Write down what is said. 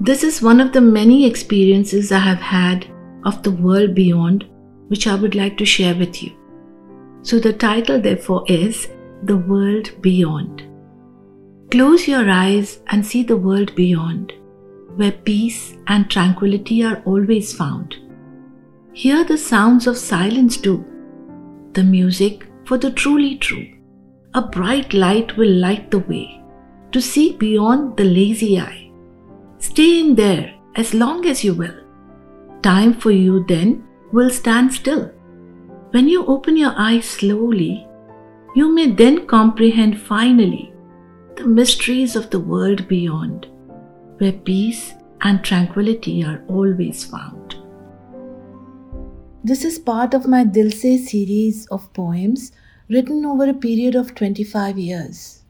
This is one of the many experiences I have had of the world beyond, which I would like to share with you. So, the title, therefore, is The World Beyond. Close your eyes and see the world beyond, where peace and tranquility are always found. Hear the sounds of silence too, the music for the truly true. A bright light will light the way to see beyond the lazy eye. Stay in there as long as you will. Time for you then will stand still. When you open your eyes slowly, you may then comprehend finally the mysteries of the world beyond, where peace and tranquility are always found. This is part of my Dil Se series of poems written over a period of 25 years.